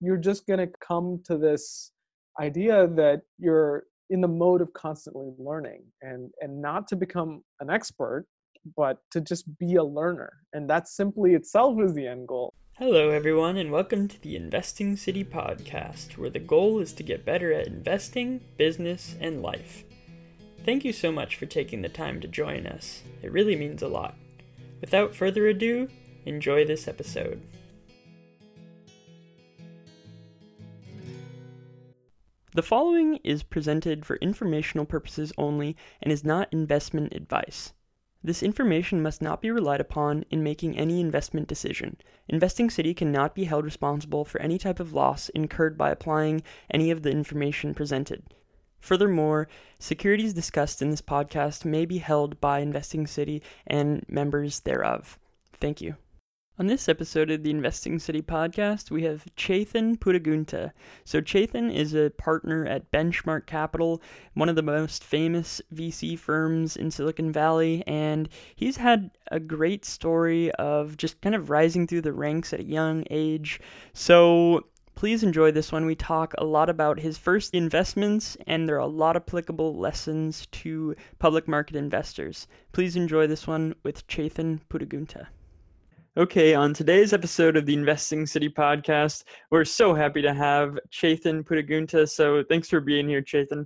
you're just going to come to this idea that you're in the mode of constantly learning and and not to become an expert but to just be a learner and that simply itself is the end goal Hello, everyone, and welcome to the Investing City podcast, where the goal is to get better at investing, business, and life. Thank you so much for taking the time to join us. It really means a lot. Without further ado, enjoy this episode. The following is presented for informational purposes only and is not investment advice. This information must not be relied upon in making any investment decision. Investing City cannot be held responsible for any type of loss incurred by applying any of the information presented. Furthermore, securities discussed in this podcast may be held by Investing City and members thereof. Thank you. On this episode of the Investing City podcast, we have Chetan Puttagunta. So, Chetan is a partner at Benchmark Capital, one of the most famous VC firms in Silicon Valley, and he's had a great story of just kind of rising through the ranks at a young age. So, please enjoy this one. We talk a lot about his first investments, and there are a lot of applicable lessons to public market investors. Please enjoy this one with Chetan Puttagunta. Okay, on today's episode of the Investing City podcast, we're so happy to have Chetan Puttagunta. So thanks for being here, Chetan.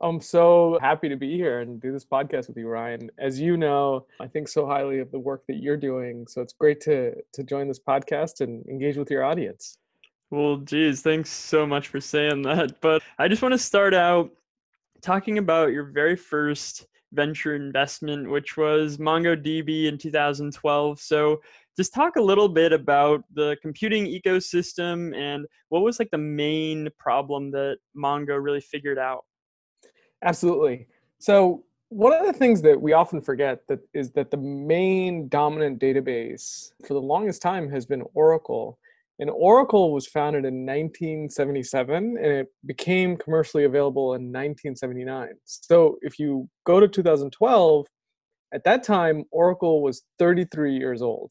I'm so happy to be here and do this podcast with you, Ryan. As you know, I think so highly of the work that you're doing. So it's great to to join this podcast and engage with your audience. Well, geez, thanks so much for saying that. But I just want to start out talking about your very first venture investment, which was MongoDB in 2012. So just talk a little bit about the computing ecosystem and what was like the main problem that Mongo really figured out. Absolutely. So one of the things that we often forget that is that the main dominant database for the longest time has been Oracle. And Oracle was founded in 1977 and it became commercially available in 1979. So if you go to 2012, at that time, Oracle was 33 years old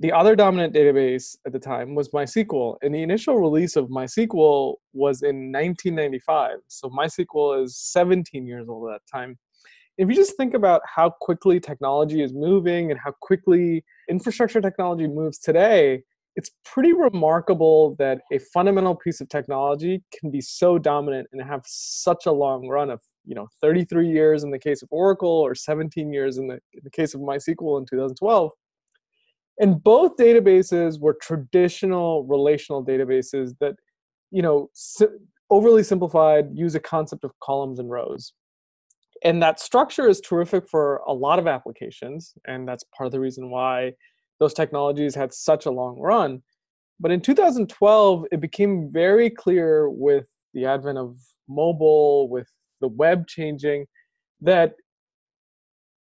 the other dominant database at the time was MySQL, and the initial release of MySQL was in 1995. So MySQL is 17 years old at that time. If you just think about how quickly technology is moving and how quickly infrastructure technology moves today, it's pretty remarkable that a fundamental piece of technology can be so dominant and have such a long run of you know 33 years in the case of Oracle or 17 years in the, in the case of MySQL in 2012 and both databases were traditional relational databases that you know si- overly simplified use a concept of columns and rows. And that structure is terrific for a lot of applications and that's part of the reason why those technologies had such a long run. But in 2012 it became very clear with the advent of mobile with the web changing that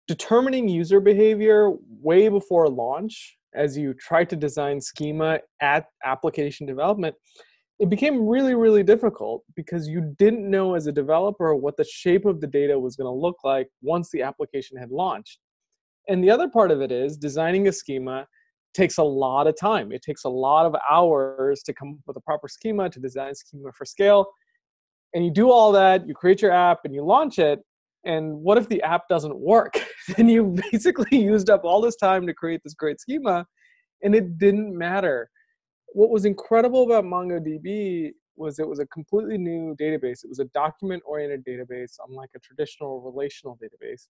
determining user behavior way before launch as you try to design schema at application development, it became really, really difficult because you didn't know as a developer what the shape of the data was going to look like once the application had launched. And the other part of it is designing a schema takes a lot of time. It takes a lot of hours to come up with a proper schema, to design schema for scale. And you do all that, you create your app and you launch it, and what if the app doesn't work then you basically used up all this time to create this great schema and it didn't matter. What was incredible about mongodb was it was a completely new database. It was a document oriented database unlike a traditional relational database.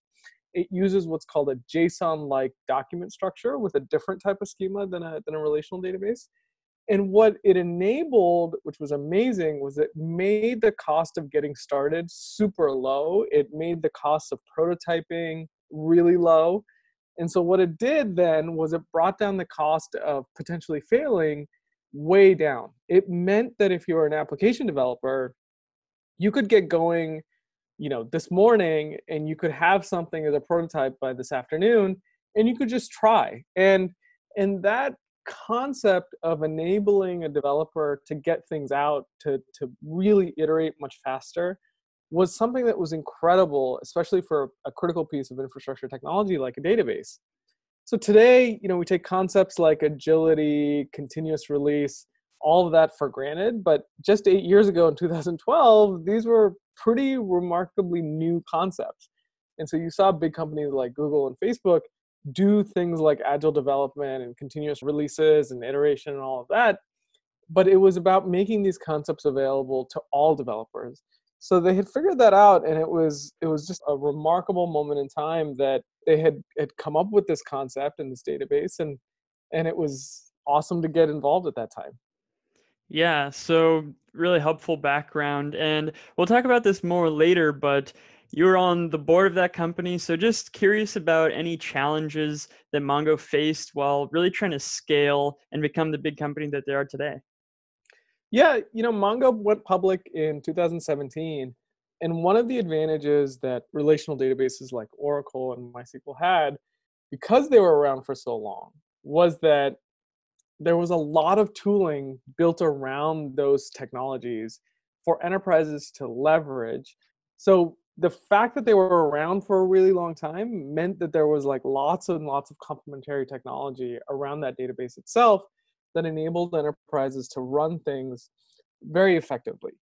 It uses what's called a json like document structure with a different type of schema than a, than a relational database. And what it enabled which was amazing was it made the cost of getting started super low. It made the cost of prototyping really low. And so what it did then was it brought down the cost of potentially failing way down. It meant that if you were an application developer you could get going you know this morning and you could have something as a prototype by this afternoon and you could just try. And and that concept of enabling a developer to get things out to to really iterate much faster was something that was incredible especially for a critical piece of infrastructure technology like a database so today you know we take concepts like agility continuous release all of that for granted. But just eight years ago in 2012, these were pretty remarkably new concepts. And so you saw big companies like Google and Facebook do things like agile development and continuous releases and iteration and all of that. But it was about making these concepts available to all developers. So they had figured that out, and it was it was just a remarkable moment in time that they had had come up with this concept in this database, and and it was awesome to get involved at that time. Yeah, so really helpful background. And we'll talk about this more later, but you were on the board of that company. So just curious about any challenges that Mongo faced while really trying to scale and become the big company that they are today. Yeah, you know, Mongo went public in 2017. And one of the advantages that relational databases like Oracle and MySQL had, because they were around for so long, was that there was a lot of tooling built around those technologies for enterprises to leverage. So the fact that they were around for a really long time meant that there was like lots and lots of complementary technology around that database itself that enabled enterprises to run things very effectively.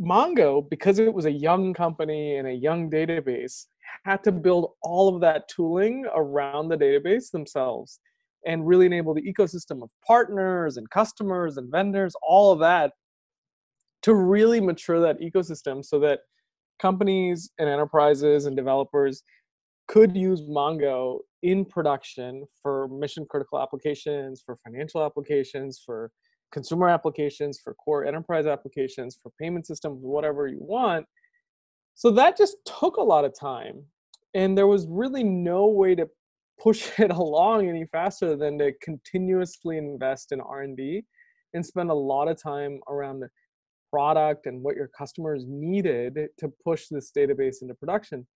Mongo, because it was a young company and a young database, had to build all of that tooling around the database themselves and really enable the ecosystem of partners and customers and vendors, all of that, to really mature that ecosystem so that companies and enterprises and developers could use Mongo in production for mission critical applications, for financial applications, for consumer applications, for core enterprise applications, for payment systems, whatever you want. So that just took a lot of time. And there was really no way to push it along any faster than to continuously invest in r&d and spend a lot of time around the product and what your customers needed to push this database into production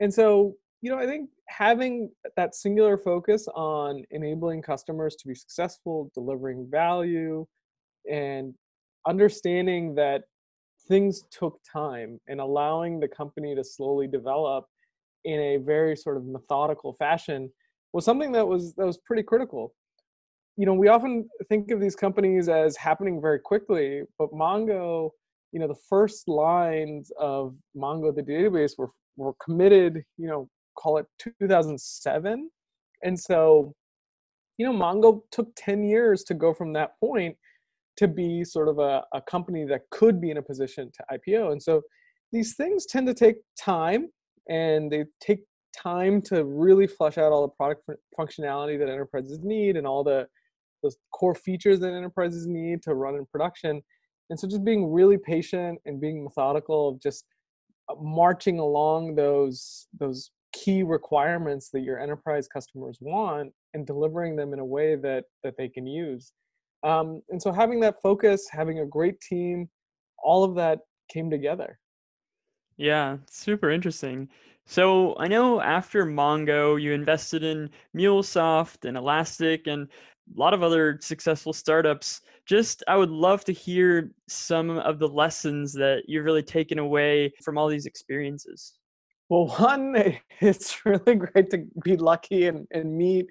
and so you know i think having that singular focus on enabling customers to be successful delivering value and understanding that things took time and allowing the company to slowly develop in a very sort of methodical fashion was something that was that was pretty critical. You know, we often think of these companies as happening very quickly, but Mongo, you know, the first lines of Mongo the database were were committed, you know, call it 2007. And so, you know, Mongo took 10 years to go from that point to be sort of a, a company that could be in a position to IPO. And so these things tend to take time and they take time to really flesh out all the product functionality that enterprises need and all the those core features that enterprises need to run in production. And so just being really patient and being methodical of just uh, marching along those those key requirements that your enterprise customers want and delivering them in a way that that they can use. Um, and so having that focus, having a great team, all of that came together. Yeah, super interesting. So I know after Mongo, you invested in MuleSoft and Elastic and a lot of other successful startups. Just, I would love to hear some of the lessons that you've really taken away from all these experiences. Well, one, it's really great to be lucky and, and meet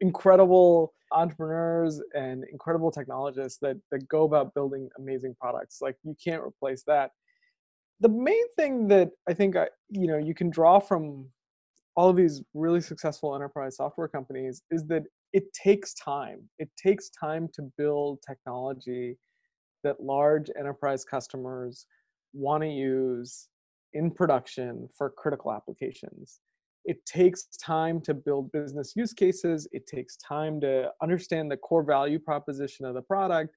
incredible entrepreneurs and incredible technologists that, that go about building amazing products. Like, you can't replace that the main thing that I think I, you know you can draw from all of these really successful enterprise software companies is that it takes time. It takes time to build technology that large enterprise customers want to use in production for critical applications. It takes time to build business use cases. It takes time to understand the core value proposition of the product.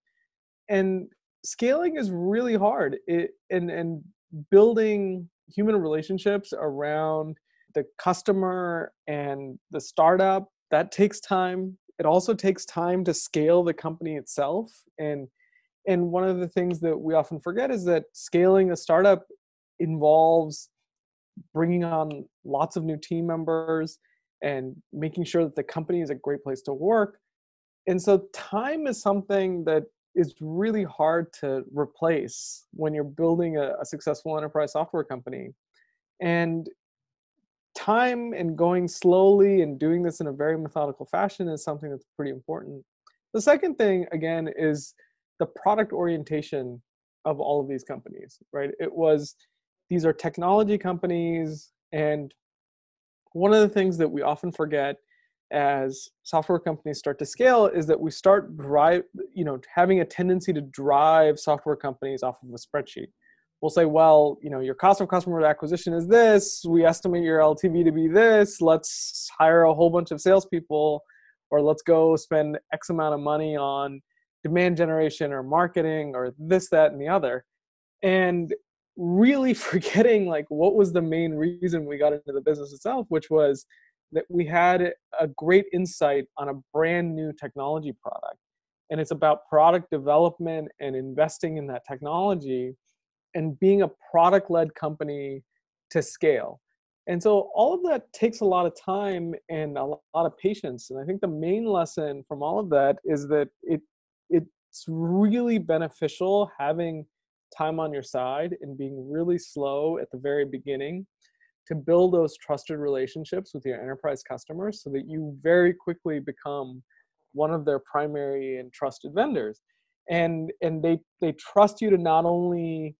And scaling is really hard. It, and, and building human relationships around the customer and the startup that takes time it also takes time to scale the company itself and and one of the things that we often forget is that scaling a startup involves bringing on lots of new team members and making sure that the company is a great place to work and so time is something that is really hard to replace when you're building a, a successful enterprise software company. And time and going slowly and doing this in a very methodical fashion is something that's pretty important. The second thing, again, is the product orientation of all of these companies, right? It was these are technology companies and one of the things that we often forget as software companies start to scale is that we start drive you know having a tendency to drive software companies off of a spreadsheet. We'll say well you know your cost of customer acquisition is this we estimate your ltv to be this let's hire a whole bunch of salespeople or let's go spend x amount of money on demand generation or marketing or this that and the other. And really forgetting like what was the main reason we got into the business itself which was that we had a great insight on a brand new technology product. And it's about product development and investing in that technology and being a product led company to scale. And so all of that takes a lot of time and a lot of patience. And i think the main lesson from all of that is that it it's really beneficial having time on your side and being really slow at the very beginning to build those trusted relationships with your enterprise customers so that you very quickly become one of their primary and trusted vendors. And and they they trust you to not only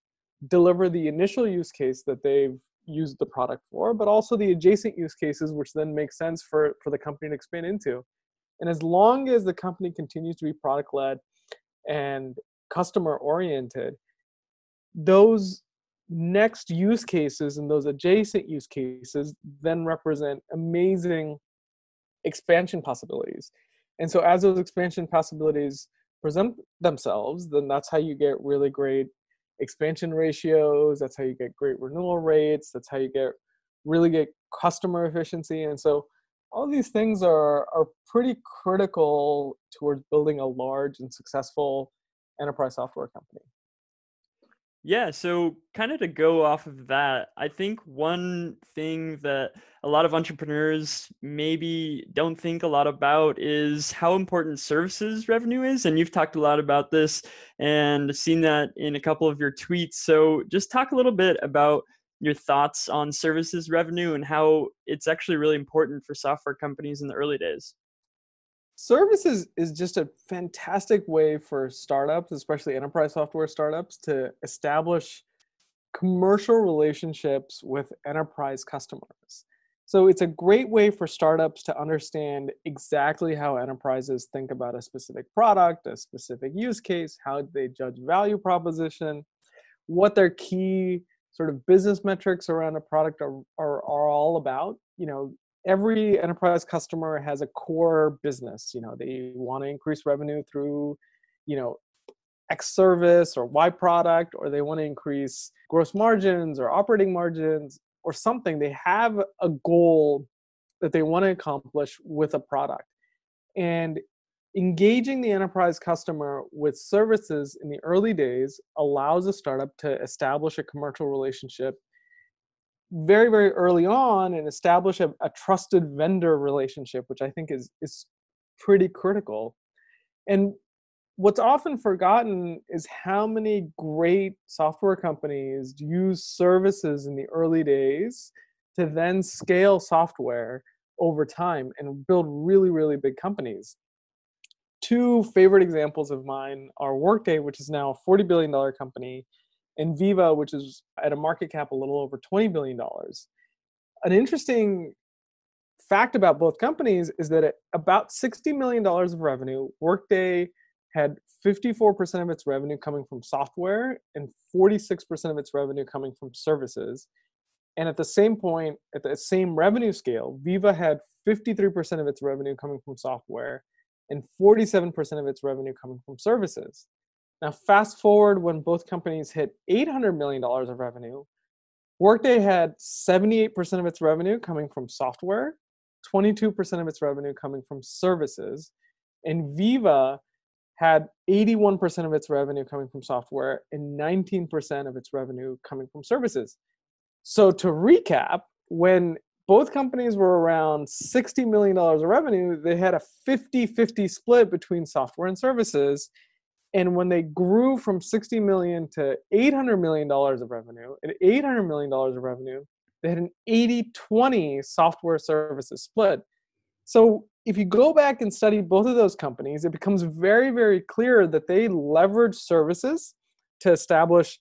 deliver the initial use case that they've used the product for but also the adjacent use cases which then make sense for for the company to expand into. And as long as the company continues to be product led and customer oriented those next use cases and those adjacent use cases then represent amazing expansion possibilities. And so as those expansion possibilities present themselves then that's how you get really great expansion ratios that's how you get great renewal rates that's how you get really get customer efficiency. And so all these things are are pretty critical towards building a large and successful enterprise software company yeah, so kind of to go off of that, I think one thing that a lot of entrepreneurs maybe don't think a lot about is how important services revenue is. And you've talked a lot about this and seen that in a couple of your tweets. So just talk a little bit about your thoughts on services revenue and how it's actually really important for software companies in the early days services is just a fantastic way for startups especially enterprise software startups to establish commercial relationships with enterprise customers. So it's a great way for startups to understand exactly how enterprises think about a specific product a specific use case how they judge value proposition what their key sort of business metrics around a product are, are, are all about. You know every enterprise customer has a core business you know they want to increase revenue through you know x service or y product or they want to increase gross margins or operating margins or something. They have a goal that they want to accomplish with a product. And engaging the enterprise customer with services in the early days allows a startup to establish a commercial relationship very very early on and establish a, a trusted vendor relationship which i think is is pretty critical. And what's often forgotten is how many great software companies use services in the early days to then scale software over time and build really really big companies. Two favorite examples of mine are workday which is now a $40 billion company and Veeva, which is at a market cap a little over $20 billion. An interesting fact about both companies is that at about $60 million of revenue, Workday had 54% of its revenue coming from software and 46% of its revenue coming from services. And at the same point, at the same revenue scale, Veeva had 53% of its revenue coming from software and 47% of its revenue coming from services. Now, fast forward when both companies hit $800 million of revenue, Workday had 78% of its revenue coming from software, 22% of its revenue coming from services, and Veeva had 81% of its revenue coming from software and 19% of its revenue coming from services. So, to recap, when both companies were around $60 million of revenue, they had a 50 50 split between software and services and when they grew from 60 million to 800 million dollars of revenue, at 800 million dollars of revenue, they had an 80-20 software services split. So if you go back and study both of those companies, it becomes very, very clear that they leverage services to establish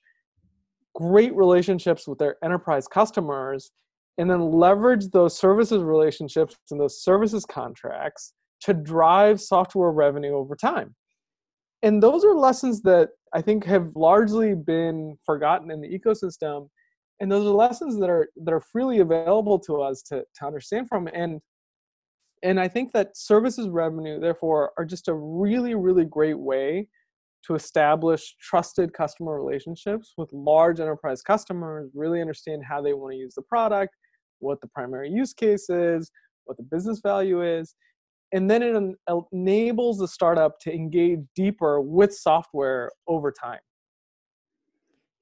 great relationships with their enterprise customers and then leverage those services relationships and those services contracts to drive software revenue over time. And those are lessons that I think have largely been forgotten in the ecosystem. And those are lessons that are that are freely available to us to, to understand from. And and I think that services revenue, therefore, are just a really, really great way to establish trusted customer relationships with large enterprise customers, really understand how they want to use the product, what the primary use case is, what the business value is. And then it enables the startup to engage deeper with software over time.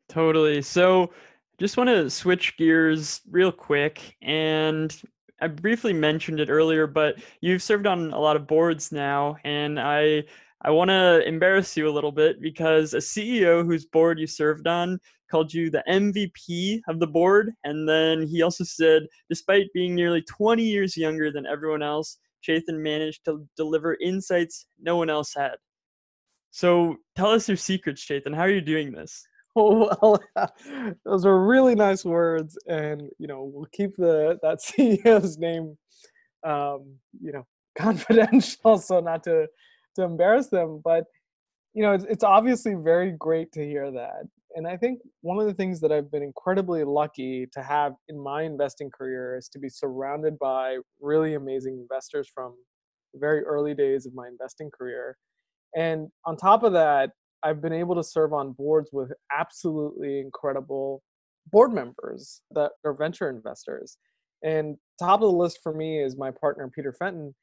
Totally. So, just want to switch gears real quick. And I briefly mentioned it earlier, but you've served on a lot of boards now. And I I want to embarrass you a little bit because a CEO whose board you served on called you the MVP of the board. And then he also said, despite being nearly 20 years younger than everyone else, Chetan managed to deliver insights no one else had. So tell us your secrets, Chetan. How are you doing this? Oh, well, those are really nice words, and you know we'll keep the that CEO's name, um, you know, confidential, so not to to embarrass them. But you know, it's, it's obviously very great to hear that. And I think one of the things that I've been incredibly lucky to have in my investing career is to be surrounded by really amazing investors from the very early days of my investing career. And on top of that, I've been able to serve on boards with absolutely incredible board members that are venture investors. And top of the list for me is my partner Peter Fenton,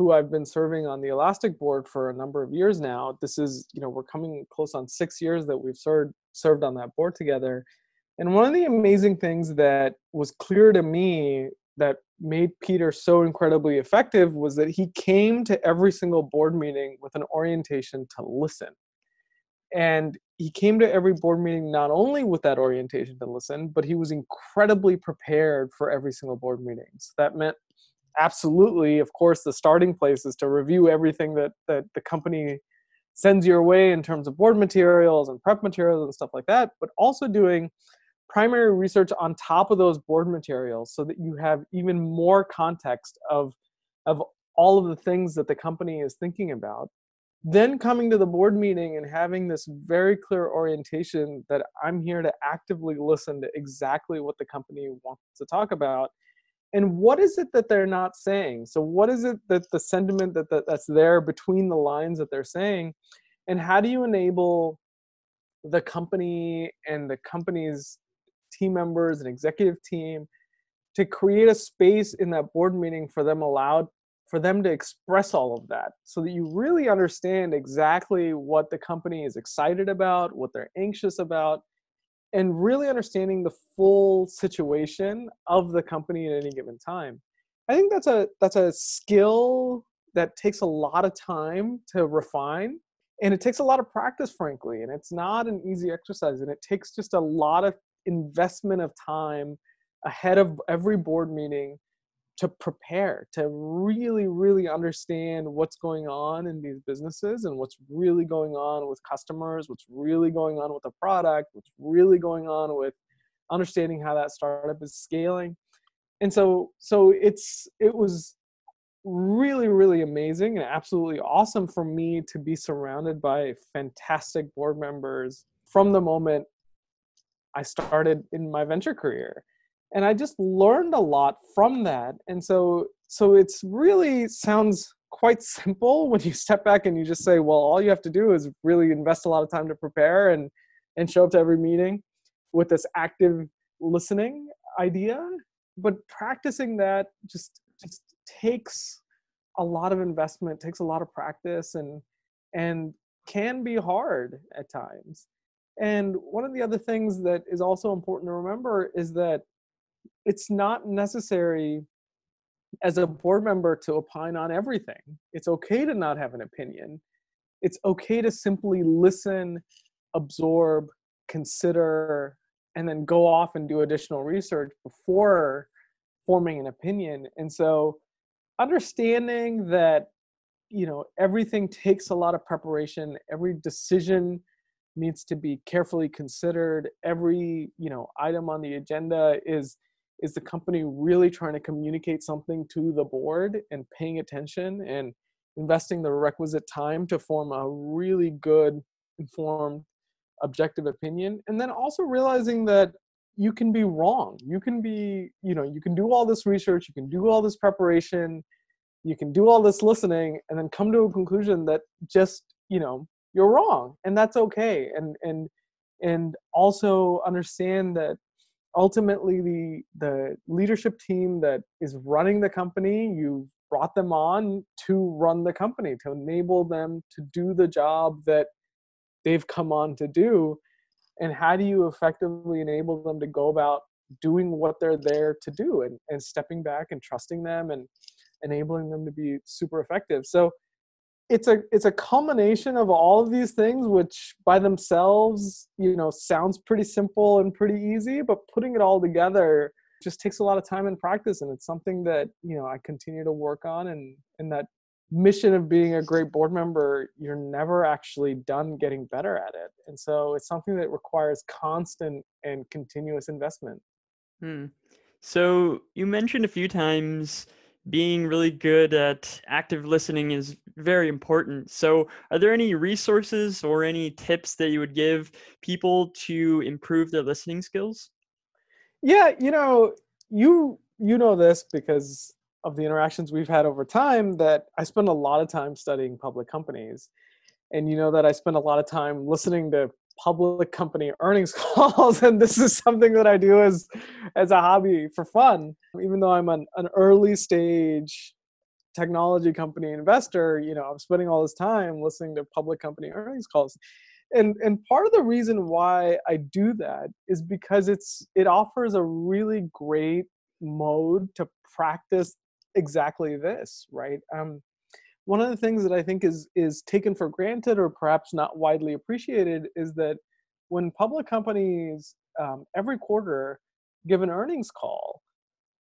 who I've been serving on the Elastic board for a number of years now. This is, you know, we're coming close on six years that we've served served on that board together. And one of the amazing things that was clear to me that made Peter so incredibly effective was that he came to every single board meeting with an orientation to listen. And he came to every board meeting not only with that orientation to listen, but he was incredibly prepared for every single board meeting. So that meant absolutely, of course, the starting place is to review everything that, that the company sends your way in terms of board materials and prep materials and stuff like that, but also doing primary research on top of those board materials so that you have even more context of, of all of the things that the company is thinking about. Then coming to the board meeting and having this very clear orientation that I'm here to actively listen to exactly what the company wants to talk about and what is it that they're not saying? So what is it that the sentiment that, that that's there between the lines that they're saying? And how do you enable the company and the company's team members and executive team to create a space in that board meeting for them allowed for them to express all of that? So that you really understand exactly what the company is excited about what they're anxious about and really understanding the full situation of the company at any given time. I think that's a that's a skill that takes a lot of time to refine and it takes a lot of practice frankly and it's not an easy exercise and it takes just a lot of investment of time ahead of every board meeting to prepare to really really understand what's going on in these businesses and what's really going on with customers what's really going on with the product what's really going on with understanding how that startup is scaling. And so so it's it was really really amazing and absolutely awesome for me to be surrounded by fantastic board members from the moment i started in my venture career and i just learned a lot from that and so so it's really sounds quite simple when you step back and you just say well all you have to do is really invest a lot of time to prepare and and show up to every meeting with this active listening idea but practicing that just just takes a lot of investment takes a lot of practice and and can be hard at times. And one of the other things that is also important to remember is that it's not necessary as a board member to opine on everything. It's okay to not have an opinion. It's okay to simply listen, absorb, consider, and then go off and do additional research before forming an opinion. And so understanding that you know everything takes a lot of preparation every decision needs to be carefully considered every you know item on the agenda is is the company really trying to communicate something to the board and paying attention and investing the requisite time to form a really good informed objective opinion? And then also realizing that you can be wrong. You can be you know you can do all this research you can do all this preparation you can do all this listening and then come to a conclusion that just you know you're wrong and that's okay. And and and also understand that ultimately the the leadership team that is running the company you brought them on to run the company to enable them to do the job that they've come on to do. And how do you effectively enable them to go about doing what they're there to do and, and stepping back and trusting them and enabling them to be super effective? So it's a it's a culmination of all of these things which by themselves you know sounds pretty simple and pretty easy but putting it all together just takes a lot of time and practice and it's something that you know i continue to work on and and that mission of being a great board member you're never actually done getting better at it and so it's something that requires constant and continuous investment hmm. so you mentioned a few times being really good at active listening is very important. So, are there any resources or any tips that you would give people to improve their listening skills? Yeah, you know, you you know this because of the interactions we've had over time that I spend a lot of time studying public companies. And you know that I spend a lot of time listening to public company earnings calls and this is something that i do as as a hobby for fun even though i'm an, an early stage technology company investor you know i'm spending all this time listening to public company earnings calls. And and part of the reason why i do that is because it's it offers a really great mode to practice exactly this right? Um one of the things that I think is is taken for granted or perhaps not widely appreciated is that when public companies um, every quarter give an earnings call,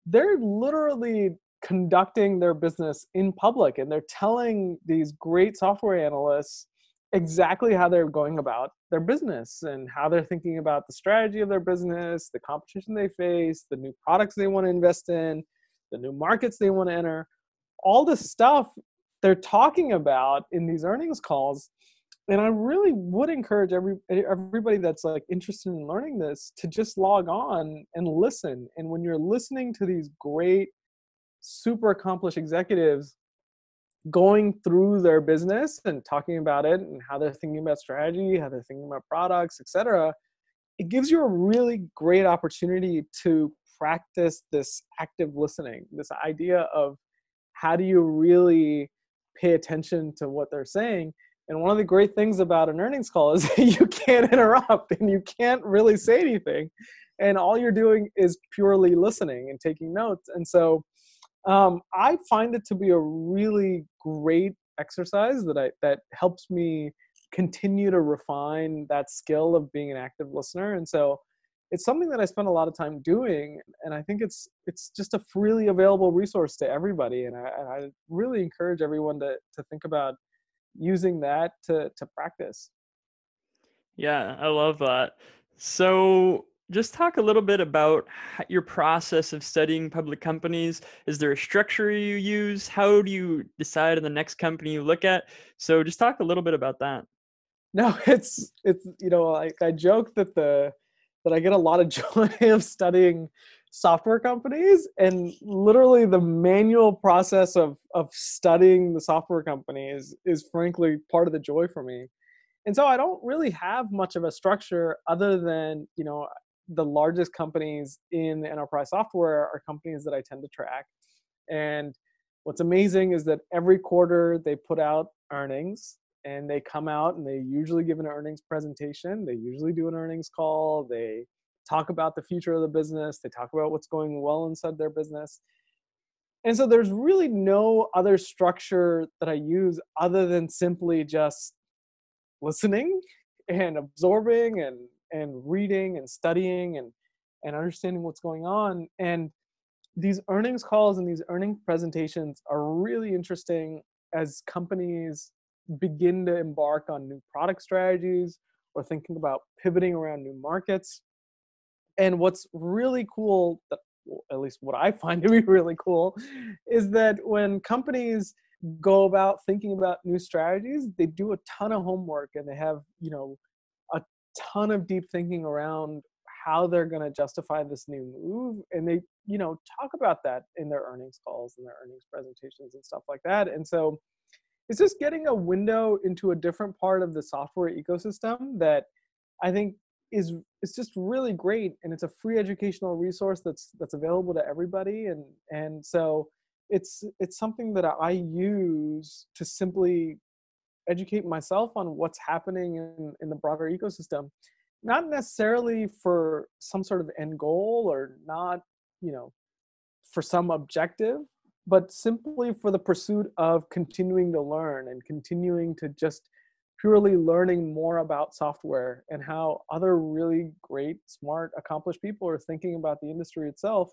they're literally conducting their business in public and they're telling these great software analysts exactly how they're going about their business and how they're thinking about the strategy of their business, the competition they face, the new products they want to invest in, the new markets they want to enter. All the stuff they're talking about in these earnings calls and i really would encourage every everybody that's like interested in learning this to just log on and listen and when you're listening to these great super accomplished executives going through their business and talking about it and how they're thinking about strategy how they're thinking about products etc it gives you a really great opportunity to practice this active listening this idea of how do you really pay attention to what they're saying. And one of the great things about an earnings call is you can't interrupt and you can't really say anything. And all you're doing is purely listening and taking notes. And so um, I find it to be a really great exercise that I that helps me continue to refine that skill of being an active listener. And so it's something that I spend a lot of time doing, and I think it's it's just a freely available resource to everybody, and I, I really encourage everyone to to think about using that to to practice. Yeah, I love that. So, just talk a little bit about your process of studying public companies. Is there a structure you use? How do you decide on the next company you look at? So, just talk a little bit about that. No, it's it's you know like I joke that the that I get a lot of joy of studying software companies and literally the manual process of of studying the software companies is frankly part of the joy for me and so i don't really have much of a structure other than you know the largest companies in enterprise software are companies that i tend to track and what's amazing is that every quarter they put out earnings and they come out and they usually give an earnings presentation. They usually do an earnings call. They talk about the future of the business. They talk about what's going well inside their business. And so there's really no other structure that I use other than simply just listening and absorbing and and reading and studying and and understanding what's going on and these earnings calls and these earning presentations are really interesting as companies begin to embark on new product strategies or thinking about pivoting around new markets. And what's really cool, at least what I find to be really cool, is that when companies go about thinking about new strategies, they do a ton of homework and they have, you know, a ton of deep thinking around how they're going to justify this new move and they you know talk about that in their earnings calls and their earnings presentations and stuff like that and so it's just getting a window into a different part of the software ecosystem that i think is is just really great and it's a free educational resource that's that's available to everybody and and so it's it's something that i use to simply educate myself on what's happening in, in the broader ecosystem. Not necessarily for some sort of end goal or not you know for some objective but simply for the pursuit of continuing to learn and continuing to just purely learning more about software and how other really great smart accomplished people are thinking about the industry itself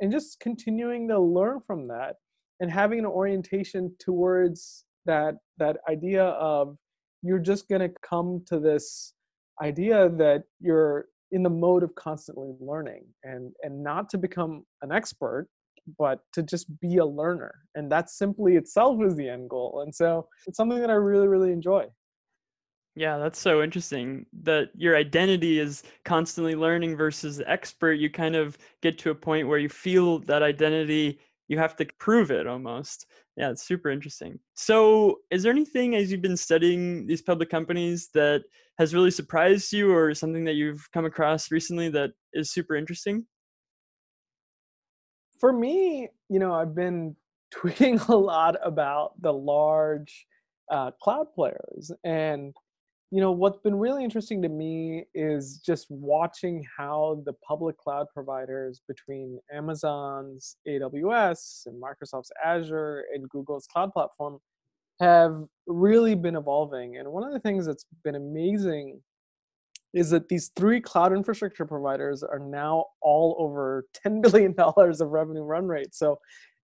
and just continuing to learn from that and having an orientation towards that that idea of you're just going to come to this idea that you're in the mode of constantly learning and and not to become an expert but to just be a learner and that simply itself is the end goal and so it's something that i really really enjoy yeah that's so interesting that your identity is constantly learning versus expert. You kind of get to a point where you feel that identity you have to prove it almost. Yeah it's super interesting. So is there anything as you've been studying these public companies that has really surprised you or something that you've come across recently that is super interesting? For me you know i've been tweeting a lot about the large uh, cloud players and you know what's been really interesting to me is just watching how the public cloud providers between amazon's aws and microsoft's azure and google's cloud platform have really been evolving. And one of the things that's been amazing is that these three cloud infrastructure providers are now all over $10 billion of revenue run rate. So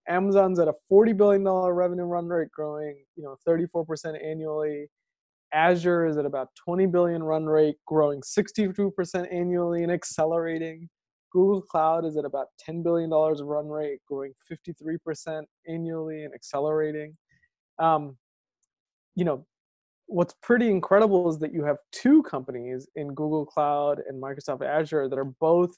amazon's at a $40 billion revenue run rate growing you know 34% annually Azure is at about 20 billion run rate, growing 62% annually and accelerating. Google Cloud is at about 10 billion dollars run rate, growing 53% annually and accelerating. Um, you know, what's pretty incredible is that you have two companies in Google Cloud and Microsoft Azure that are both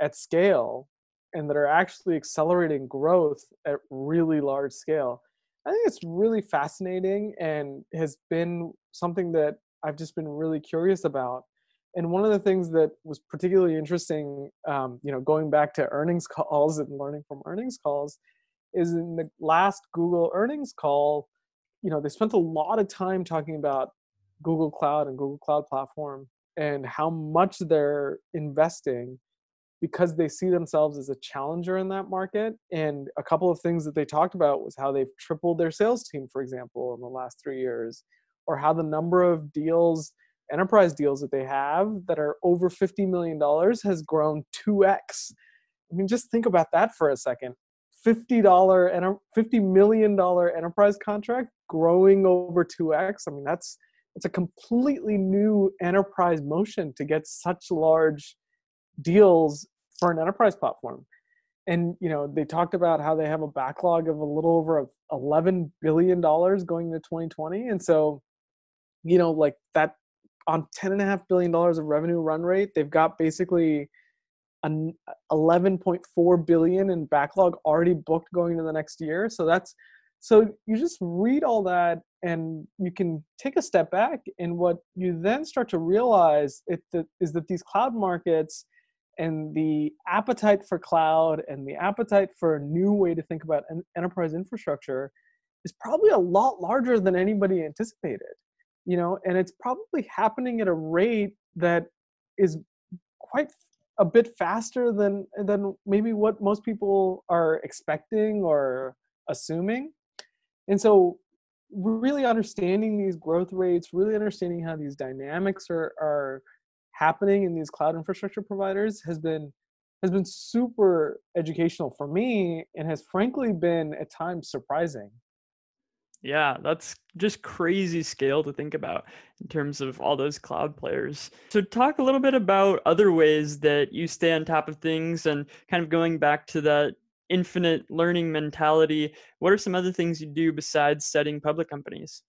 at scale and that are actually accelerating growth at really large scale. I think it's really fascinating and has been something that I've just been really curious about. And one of the things that was particularly interesting, um, you know, going back to earnings calls and learning from earnings calls, is in the last Google earnings call, you know, they spent a lot of time talking about Google Cloud and Google Cloud Platform and how much they're investing because they see themselves as a challenger in that market. And a couple of things that they talked about was how they've tripled their sales team, for example, in the last three years, or how the number of deals, enterprise deals that they have that are over $50 million has grown 2x. I mean, just think about that for a second. $50 and $50 million enterprise contract growing over 2x. I mean, that's it's a completely new enterprise motion to get such large deals for an enterprise platform. And you know they talked about how they have a backlog of a little over 11 billion dollars going into 2020 and so you know like that on 10 and a half billion dollars of revenue run rate they've got basically an 11.4 billion in backlog already booked going into the next year. So that's so you just read all that and you can take a step back. And what you then start to realize is that these cloud markets and the appetite for cloud and the appetite for a new way to think about an enterprise infrastructure is probably a lot larger than anybody anticipated you know and it's probably happening at a rate that is quite a bit faster than than maybe what most people are expecting or assuming. And so really understanding these growth rates really understanding how these dynamics are are happening in these cloud infrastructure providers has been has been super educational for me and has frankly been at times surprising. Yeah, that's just crazy scale to think about in terms of all those cloud players. So, talk a little bit about other ways that you stay on top of things and kind of going back to that infinite learning mentality. What are some other things you do besides studying public companies?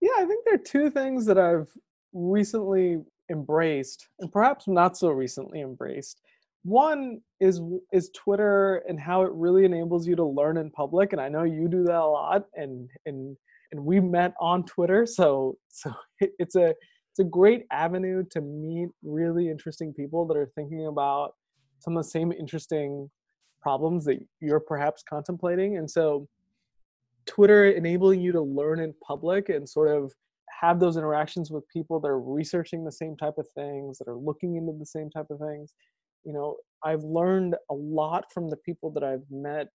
Yeah, I think there are two things that I've recently embraced, and perhaps not so recently embraced. One is is Twitter and how it really enables you to learn in public, and I know you do that a lot, and and and we met on Twitter, so so it's a it's a great avenue to meet really interesting people that are thinking about some of the same interesting problems that you're perhaps contemplating, and so Twitter enabling you to learn in public and sort of have those interactions with people that are researching the same type of things, that are looking into the same type of things. You know, I've learned a lot from the people that I've met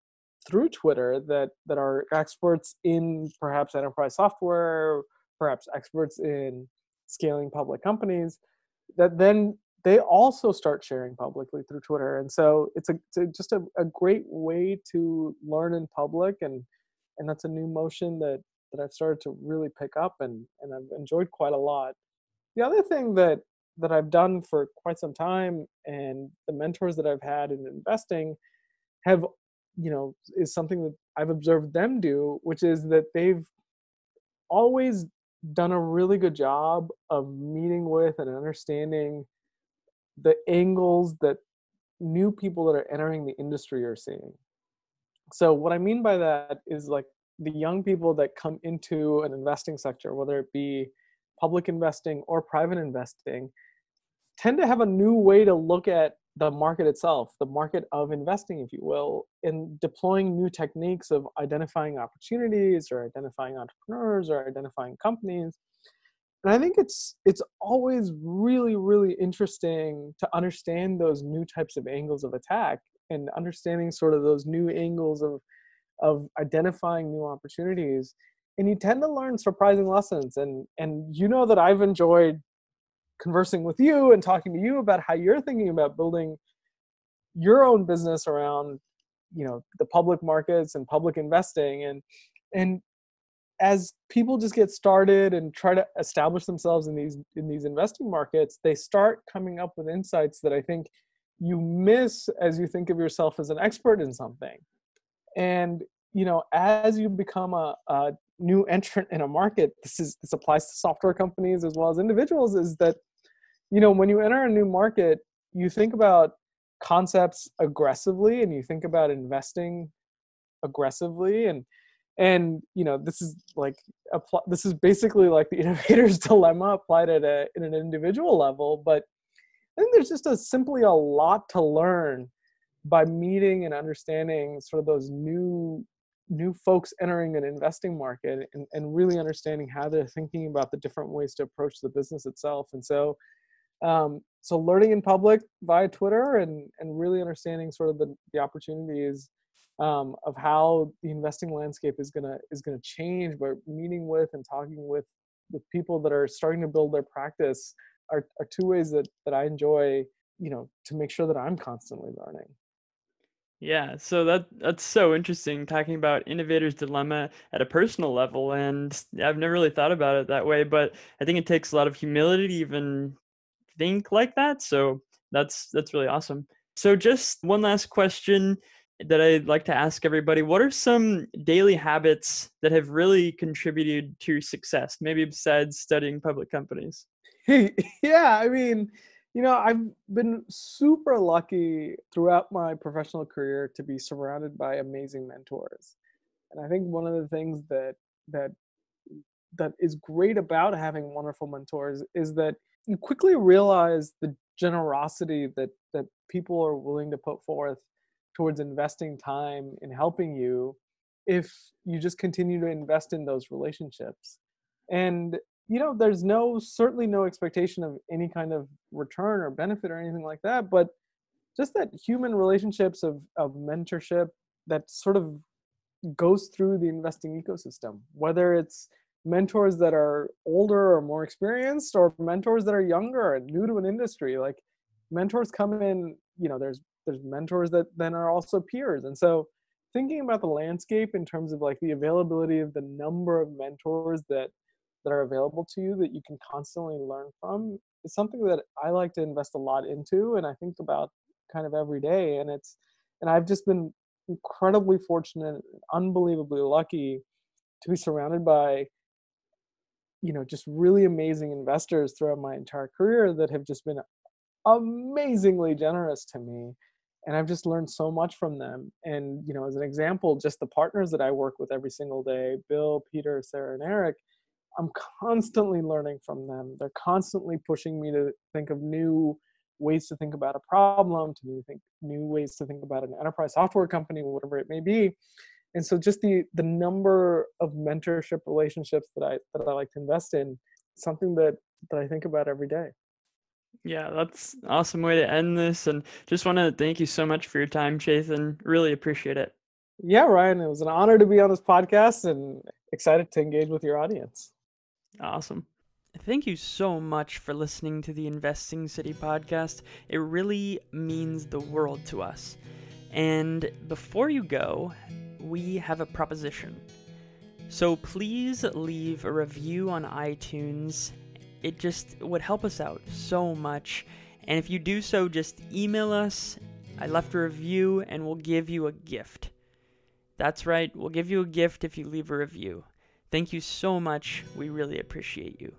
through Twitter that that are experts in perhaps enterprise software, perhaps experts in scaling public companies that then they also start sharing publicly through Twitter. And so it's a, it's a just a, a great way to learn in public and and that's a new motion that that I've started to really pick up and and I've enjoyed quite a lot. The other thing that that I've done for quite some time and the mentors that I've had in investing have you know is something that I've observed them do which is that they've always done a really good job of meeting with and understanding the angles that new people that are entering the industry are seeing. So what I mean by that is like the young people that come into an investing sector, whether it be public investing or private investing, tend to have a new way to look at the market itself, the market of investing, if you will, in deploying new techniques of identifying opportunities or identifying entrepreneurs or identifying companies. And I think it's it's always really, really interesting to understand those new types of angles of attack and understanding sort of those new angles of of identifying new opportunities and you tend to learn surprising lessons and and you know that i've enjoyed conversing with you and talking to you about how you're thinking about building your own business around you know the public markets and public investing and and as people just get started and try to establish themselves in these in these investing markets they start coming up with insights that i think you miss as you think of yourself as an expert in something and you know as you become a, a new entrant in a market this is this applies to software companies as well as individuals is that you know when you enter a new market you think about concepts aggressively and you think about investing aggressively. And and you know this is like this is basically like the innovator's dilemma applied at a in an individual level but i think there's just a simply a lot to learn by meeting and understanding sort of those new new folks entering an investing market and, and really understanding how they're thinking about the different ways to approach the business itself. And so um, so learning in public via twitter and and really understanding sort of the, the opportunities um, of how the investing landscape is gonna is gonna change by meeting with and talking with with people that are starting to build their practice are, are two ways that that i enjoy you know to make sure that i'm constantly learning yeah, so that that's so interesting talking about innovator's dilemma at a personal level and I've never really thought about it that way, but I think it takes a lot of humility to even think like that. So that's that's really awesome. So just one last question that I'd like to ask everybody. What are some daily habits that have really contributed to success, maybe besides studying public companies? yeah, I mean, you know, I've been super lucky throughout my professional career to be surrounded by amazing mentors. And I think one of the things that that that is great about having wonderful mentors is that you quickly realize the generosity that that people are willing to put forth towards investing time in helping you if you just continue to invest in those relationships. And you know there's no certainly no expectation of any kind of return or benefit or anything like that but just that human relationships of of mentorship that sort of goes through the investing ecosystem whether it's mentors that are older or more experienced or mentors that are younger and new to an industry like mentors come in you know there's there's mentors that then are also peers and so thinking about the landscape in terms of like the availability of the number of mentors that that are available to you that you can constantly learn from is something that I like to invest a lot into and I think about kind of every day and it's and I've just been incredibly fortunate unbelievably lucky to be surrounded by you know just really amazing investors throughout my entire career that have just been amazingly generous to me and i've just learned so much from them and you know as an example just the partners that i work with every single day bill peter sarah and eric i'm constantly learning from them. They're constantly pushing me to think of new ways to think about a problem to think new ways to think about an enterprise software company whatever it may be. And so just the the number of mentorship relationships that i that i like to invest in something that that i think about every day. Yeah that's awesome way to end this and just want to thank you so much for your time Chetan really appreciate it. Yeah ryan it was an honor to be on this podcast and excited to engage with your audience awesome Thank you so much for listening to the Investing City podcast. It really means the world to us. And before you go, we have a proposition. So please leave a review on iTunes. It just would help us out so much. And if you do so, just email us. I left a review and we'll give you a gift. That's right, we'll give you a gift if you leave a review. Thank you so much. We really appreciate you.